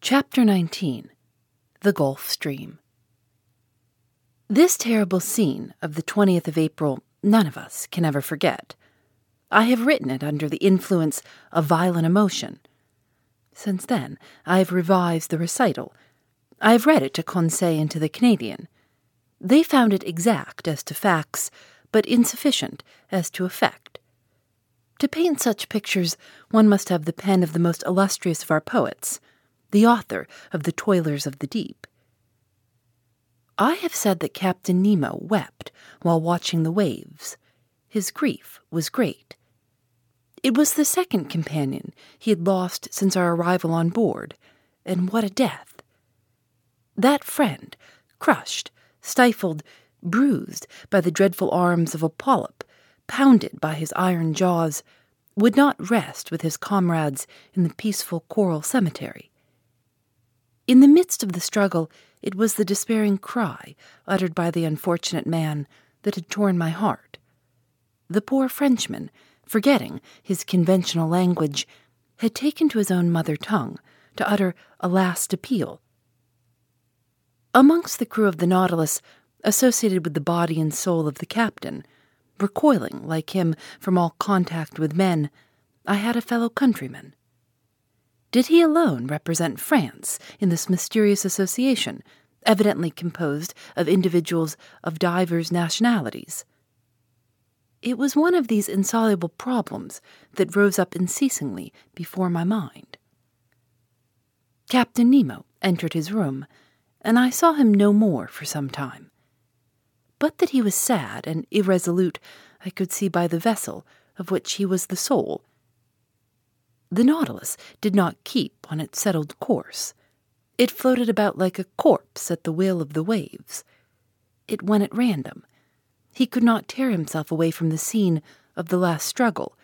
Chapter 19 The Gulf Stream. This terrible scene of the 20th of April none of us can ever forget. I have written it under the influence of violent emotion. Since then, I have revised the recital. I have read it to Conseil and to the Canadian. They found it exact as to facts, but insufficient as to effect. To paint such pictures, one must have the pen of the most illustrious of our poets the author of The Toilers of the Deep. I have said that Captain Nemo wept while watching the waves. His grief was great. It was the second companion he had lost since our arrival on board, and what a death! That friend, crushed, stifled, bruised by the dreadful arms of a polyp, pounded by his iron jaws, would not rest with his comrades in the peaceful coral cemetery. In the midst of the struggle, it was the despairing cry uttered by the unfortunate man that had torn my heart. The poor Frenchman, forgetting his conventional language, had taken to his own mother tongue to utter a last appeal. Amongst the crew of the Nautilus, associated with the body and soul of the captain, recoiling like him from all contact with men, I had a fellow countryman. Did he alone represent France in this mysterious association, evidently composed of individuals of divers nationalities? It was one of these insoluble problems that rose up unceasingly before my mind. Captain Nemo entered his room, and I saw him no more for some time. But that he was sad and irresolute, I could see by the vessel, of which he was the soul, the Nautilus did not keep on its settled course. It floated about like a corpse at the will of the waves. It went at random. He could not tear himself away from the scene of the last struggle,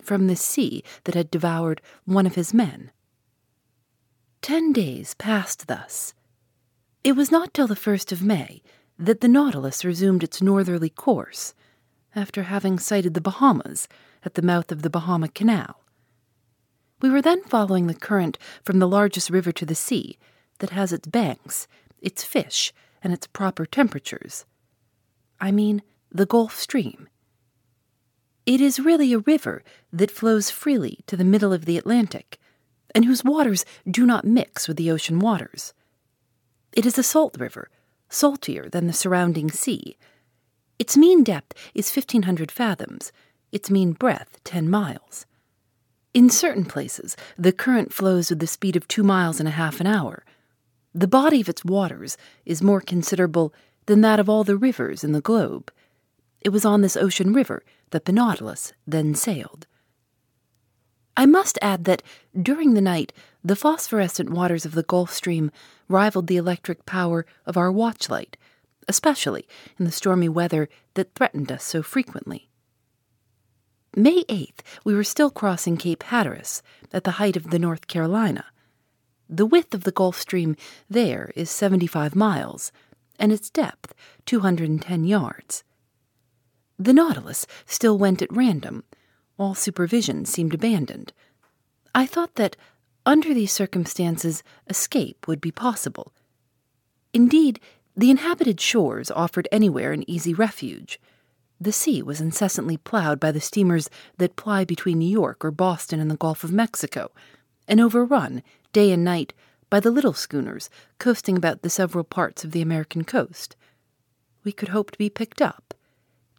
from the sea that had devoured one of his men. Ten days passed thus. It was not till the first of May that the Nautilus resumed its northerly course, after having sighted the Bahamas at the mouth of the Bahama Canal. We were then following the current from the largest river to the sea, that has its banks, its fish, and its proper temperatures. I mean the Gulf Stream. It is really a river that flows freely to the middle of the Atlantic, and whose waters do not mix with the ocean waters. It is a salt river, saltier than the surrounding sea. Its mean depth is 1,500 fathoms, its mean breadth 10 miles. In certain places, the current flows with the speed of two miles and a half an hour. The body of its waters is more considerable than that of all the rivers in the globe. It was on this ocean river that the Nautilus then sailed. I must add that during the night, the phosphorescent waters of the Gulf Stream rivaled the electric power of our watchlight, especially in the stormy weather that threatened us so frequently. May 8th, we were still crossing Cape Hatteras at the height of the North Carolina. The width of the Gulf Stream there is 75 miles, and its depth 210 yards. The Nautilus still went at random. All supervision seemed abandoned. I thought that, under these circumstances, escape would be possible. Indeed, the inhabited shores offered anywhere an easy refuge. The sea was incessantly plowed by the steamers that ply between New York or Boston and the Gulf of Mexico, and overrun, day and night, by the little schooners coasting about the several parts of the American coast. We could hope to be picked up.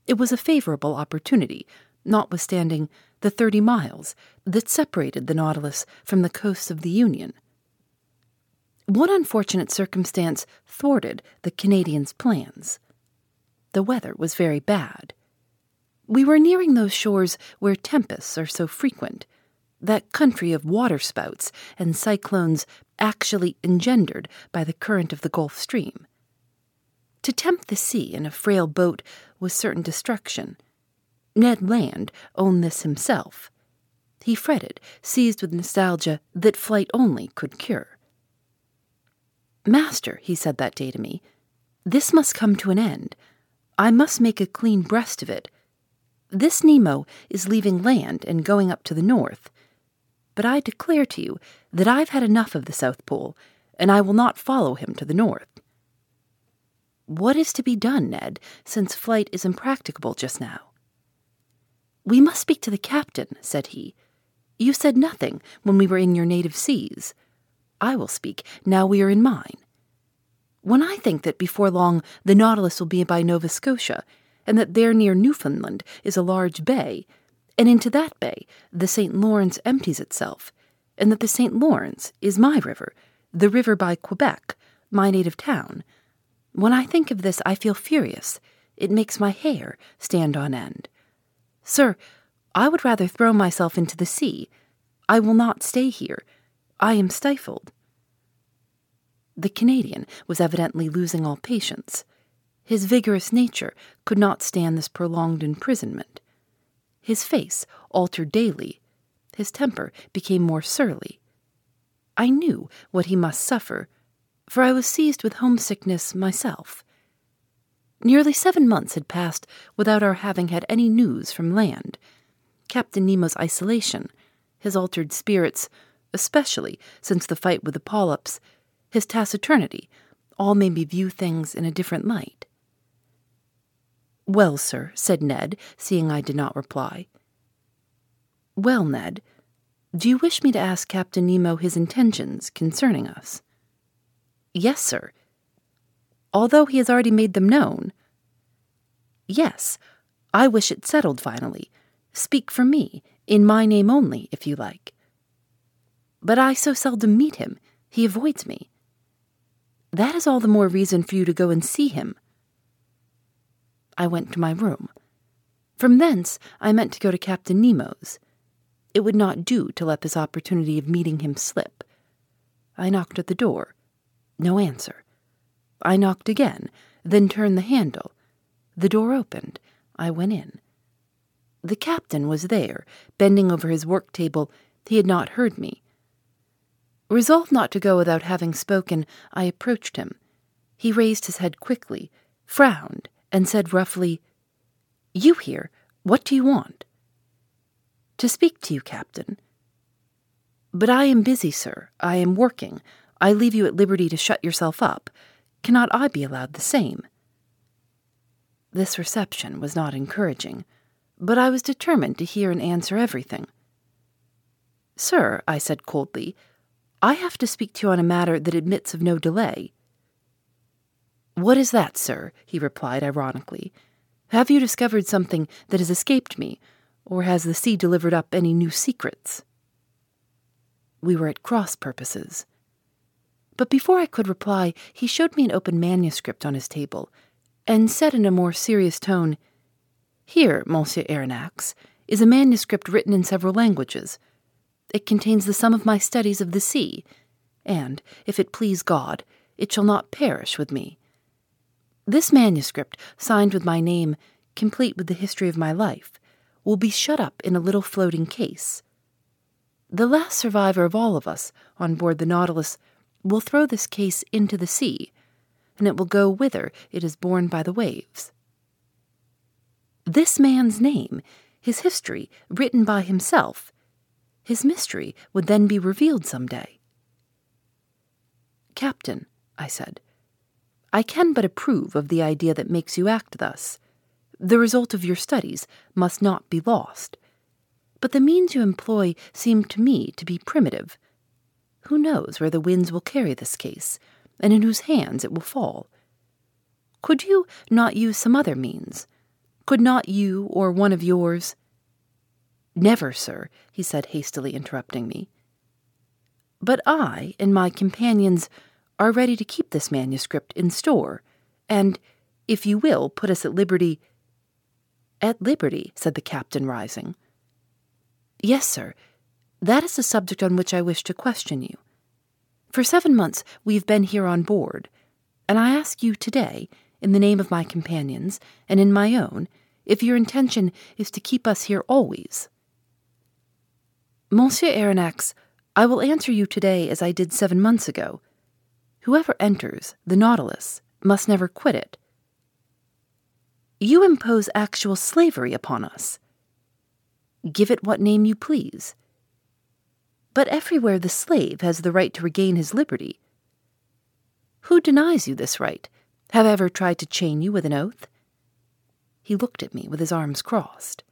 It was a favorable opportunity, notwithstanding the thirty miles that separated the Nautilus from the coasts of the Union. One unfortunate circumstance thwarted the Canadians' plans. The weather was very bad. We were nearing those shores where tempests are so frequent, that country of waterspouts and cyclones actually engendered by the current of the Gulf Stream. To tempt the sea in a frail boat was certain destruction. Ned Land owned this himself. He fretted, seized with nostalgia that flight only could cure. Master, he said that day to me, this must come to an end. I must make a clean breast of it. This Nemo is leaving land and going up to the north. But I declare to you that I've had enough of the South Pole, and I will not follow him to the north. What is to be done, Ned, since flight is impracticable just now? We must speak to the captain, said he. You said nothing when we were in your native seas. I will speak now we are in mine. When I think that before long the Nautilus will be by Nova Scotia, and that there near Newfoundland is a large bay, and into that bay the St. Lawrence empties itself, and that the St. Lawrence is my river, the river by Quebec, my native town. When I think of this, I feel furious. It makes my hair stand on end. Sir, I would rather throw myself into the sea. I will not stay here. I am stifled. The Canadian was evidently losing all patience. His vigorous nature could not stand this prolonged imprisonment. His face altered daily. His temper became more surly. I knew what he must suffer, for I was seized with homesickness myself. Nearly seven months had passed without our having had any news from land. Captain Nemo's isolation, his altered spirits, especially since the fight with the polyps, his taciturnity, all made me view things in a different light. Well, sir, said Ned, seeing I did not reply. Well, Ned, do you wish me to ask Captain Nemo his intentions concerning us? Yes, sir. Although he has already made them known. Yes, I wish it settled finally. Speak for me, in my name only, if you like. But I so seldom meet him, he avoids me. That is all the more reason for you to go and see him. I went to my room. From thence I meant to go to Captain Nemo's. It would not do to let this opportunity of meeting him slip. I knocked at the door. No answer. I knocked again, then turned the handle. The door opened. I went in. The captain was there, bending over his work table. He had not heard me. Resolved not to go without having spoken, I approached him. He raised his head quickly, frowned, and said roughly, You here? What do you want? To speak to you, Captain. But I am busy, sir. I am working. I leave you at liberty to shut yourself up. Cannot I be allowed the same? This reception was not encouraging, but I was determined to hear and answer everything. Sir, I said coldly, I have to speak to you on a matter that admits of no delay. What is that, sir? he replied ironically. Have you discovered something that has escaped me, or has the sea delivered up any new secrets? We were at cross purposes. But before I could reply, he showed me an open manuscript on his table, and said in a more serious tone, Here, Monsieur Aronnax, is a manuscript written in several languages it contains the sum of my studies of the sea, and, if it please God, it shall not perish with me. This manuscript, signed with my name, complete with the history of my life, will be shut up in a little floating case. The last survivor of all of us on board the Nautilus will throw this case into the sea, and it will go whither it is borne by the waves. This man's name, his history, written by himself, his mystery would then be revealed some day. Captain, I said, I can but approve of the idea that makes you act thus. The result of your studies must not be lost. But the means you employ seem to me to be primitive. Who knows where the winds will carry this case, and in whose hands it will fall? Could you not use some other means? Could not you or one of yours Never, sir, he said, hastily interrupting me. But I and my companions are ready to keep this manuscript in store, and, if you will, put us at liberty. At liberty, said the captain, rising. Yes, sir. That is the subject on which I wish to question you. For seven months we've been here on board, and I ask you today, in the name of my companions and in my own, if your intention is to keep us here always. Monsieur Aronnax, I will answer you today as I did seven months ago. Whoever enters the Nautilus must never quit it. You impose actual slavery upon us. Give it what name you please. But everywhere the slave has the right to regain his liberty. Who denies you this right? Have I ever tried to chain you with an oath? He looked at me with his arms crossed.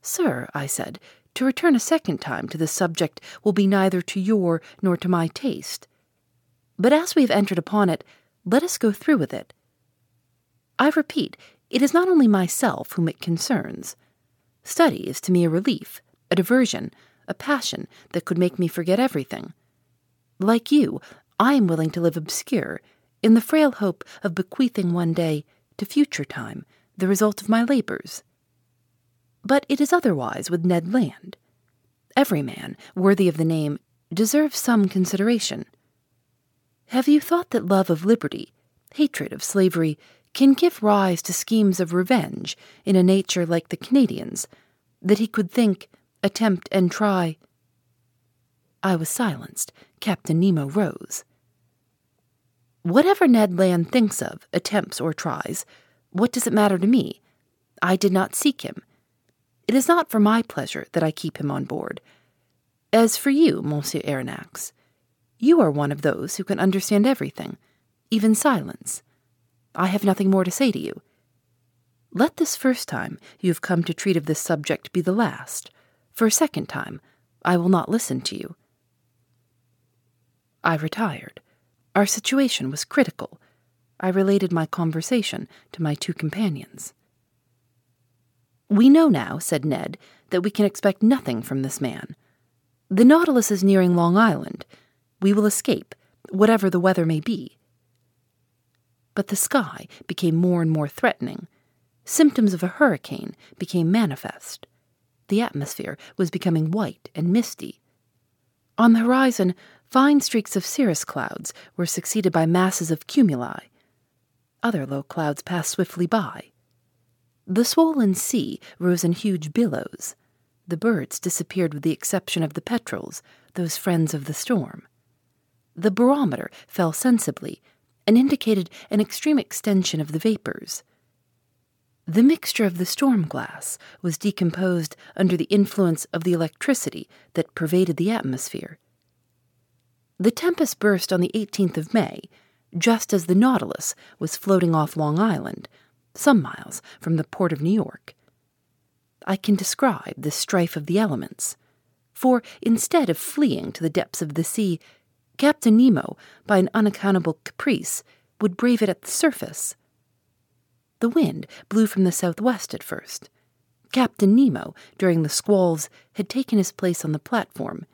Sir, I said, to return a second time to this subject will be neither to your nor to my taste. But as we have entered upon it, let us go through with it. I repeat, it is not only myself whom it concerns. Study is to me a relief, a diversion, a passion that could make me forget everything. Like you, I am willing to live obscure, in the frail hope of bequeathing one day, to future time, the result of my labors. But it is otherwise with Ned Land. Every man, worthy of the name, deserves some consideration. Have you thought that love of liberty, hatred of slavery, can give rise to schemes of revenge in a nature like the Canadian's, that he could think, attempt, and try? I was silenced. Captain Nemo rose. Whatever Ned Land thinks of, attempts, or tries, what does it matter to me? I did not seek him. It is not for my pleasure that I keep him on board. As for you, Monsieur Aronnax, you are one of those who can understand everything, even silence. I have nothing more to say to you. Let this first time you have come to treat of this subject be the last. For a second time, I will not listen to you. I retired. Our situation was critical. I related my conversation to my two companions. We know now, said Ned, that we can expect nothing from this man. The Nautilus is nearing Long Island. We will escape, whatever the weather may be. But the sky became more and more threatening. Symptoms of a hurricane became manifest. The atmosphere was becoming white and misty. On the horizon, fine streaks of cirrus clouds were succeeded by masses of cumuli. Other low clouds passed swiftly by. The swollen sea rose in huge billows. The birds disappeared with the exception of the petrels, those friends of the storm. The barometer fell sensibly and indicated an extreme extension of the vapors. The mixture of the storm glass was decomposed under the influence of the electricity that pervaded the atmosphere. The tempest burst on the 18th of May, just as the Nautilus was floating off Long Island some miles from the port of New York. I can describe the strife of the elements, for instead of fleeing to the depths of the sea, Captain Nemo, by an unaccountable caprice, would brave it at the surface. The wind blew from the southwest at first. Captain Nemo, during the squalls, had taken his place on the platform.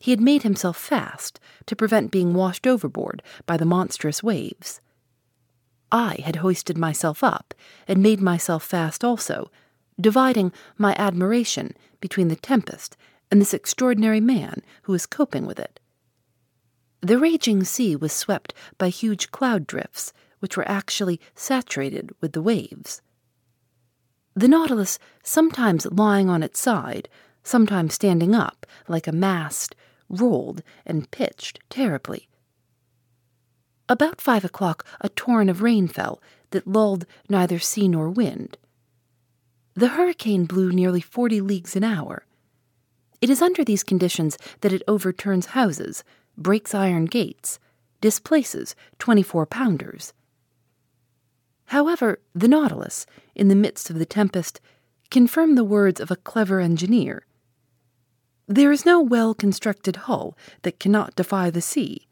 He had made himself fast to prevent being washed overboard by the monstrous waves. I had hoisted myself up and made myself fast also, dividing my admiration between the tempest and this extraordinary man who was coping with it. The raging sea was swept by huge cloud drifts, which were actually saturated with the waves. The Nautilus, sometimes lying on its side, sometimes standing up like a mast, rolled and pitched terribly. About five o'clock, a torrent of rain fell that lulled neither sea nor wind. The hurricane blew nearly forty leagues an hour. It is under these conditions that it overturns houses, breaks iron gates, displaces 24 pounders. However, the Nautilus, in the midst of the tempest, confirmed the words of a clever engineer. There is no well constructed hull that cannot defy the sea.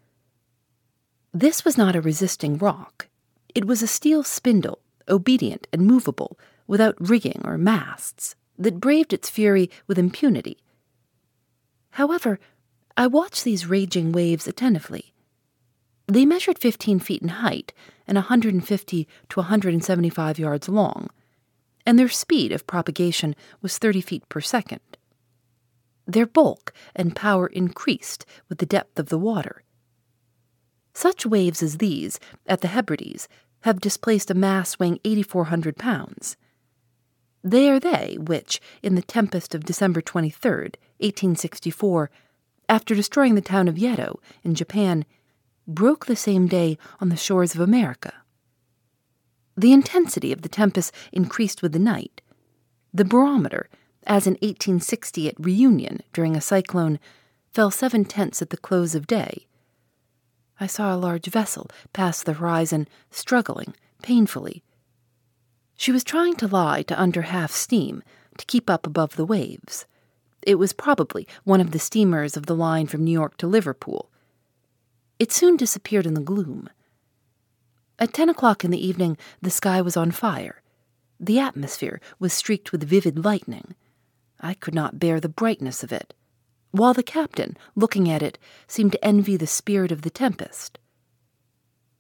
This was not a resisting rock. It was a steel spindle, obedient and movable, without rigging or masts, that braved its fury with impunity. However, I watched these raging waves attentively. They measured 15 feet in height and a 150 to a 175 yards long, and their speed of propagation was 30 feet per second. Their bulk and power increased with the depth of the water. Such waves as these, at the Hebrides, have displaced a mass weighing 8,400 pounds. They are they which, in the tempest of December 23, 1864, after destroying the town of Yedo in Japan, broke the same day on the shores of America. The intensity of the tempest increased with the night. The barometer, as in 1860 at Reunion during a cyclone, fell seven tenths at the close of day. I saw a large vessel pass the horizon, struggling painfully. She was trying to lie to under half steam to keep up above the waves. It was probably one of the steamers of the line from New York to Liverpool. It soon disappeared in the gloom. At ten o'clock in the evening, the sky was on fire. The atmosphere was streaked with vivid lightning. I could not bear the brightness of it, while the captain, looking at it, seemed to envy the spirit of the tempest.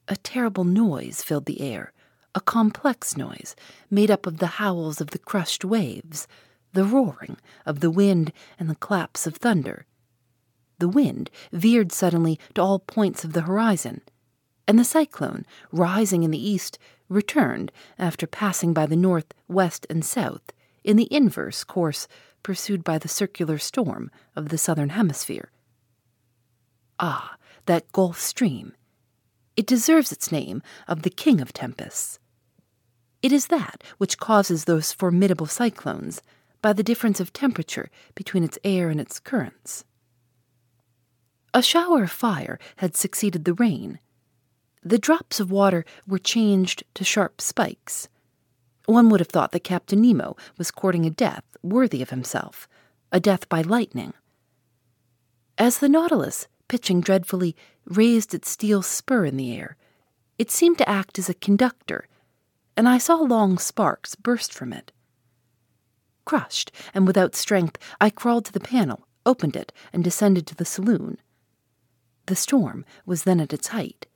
A terrible noise filled the air, a complex noise made up of the howls of the crushed waves, the roaring of the wind and the claps of thunder. The wind veered suddenly to all points of the horizon, and the cyclone, rising in the east, returned after passing by the north, west, and south in the inverse course pursued by the circular storm of the southern hemisphere. Ah, that Gulf Stream! It deserves its name of the king of tempests. It is that which causes those formidable cyclones by the difference of temperature between its air and its currents. A shower of fire had succeeded the rain. The drops of water were changed to sharp spikes. One would have thought that Captain Nemo was courting a death worthy of himself, a death by lightning. As the Nautilus, pitching dreadfully, raised its steel spur in the air, it seemed to act as a conductor, and I saw long sparks burst from it. Crushed and without strength, I crawled to the panel, opened it, and descended to the saloon. The storm was then at its height.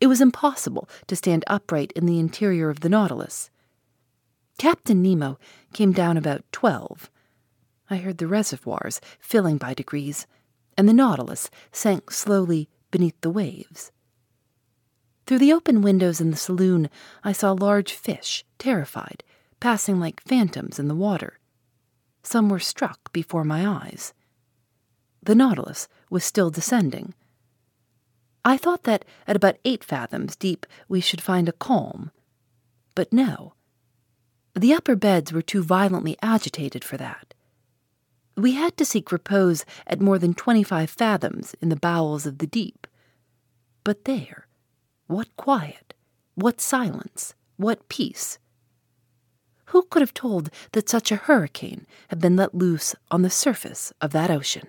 It was impossible to stand upright in the interior of the Nautilus. Captain Nemo came down about twelve. I heard the reservoirs filling by degrees, and the Nautilus sank slowly beneath the waves. Through the open windows in the saloon, I saw large fish, terrified, passing like phantoms in the water. Some were struck before my eyes. The Nautilus was still descending. I thought that at about eight fathoms deep we should find a calm. But no. The upper beds were too violently agitated for that. We had to seek repose at more than twenty five fathoms in the bowels of the deep. But there, what quiet, what silence, what peace. Who could have told that such a hurricane had been let loose on the surface of that ocean?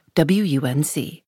WUNC.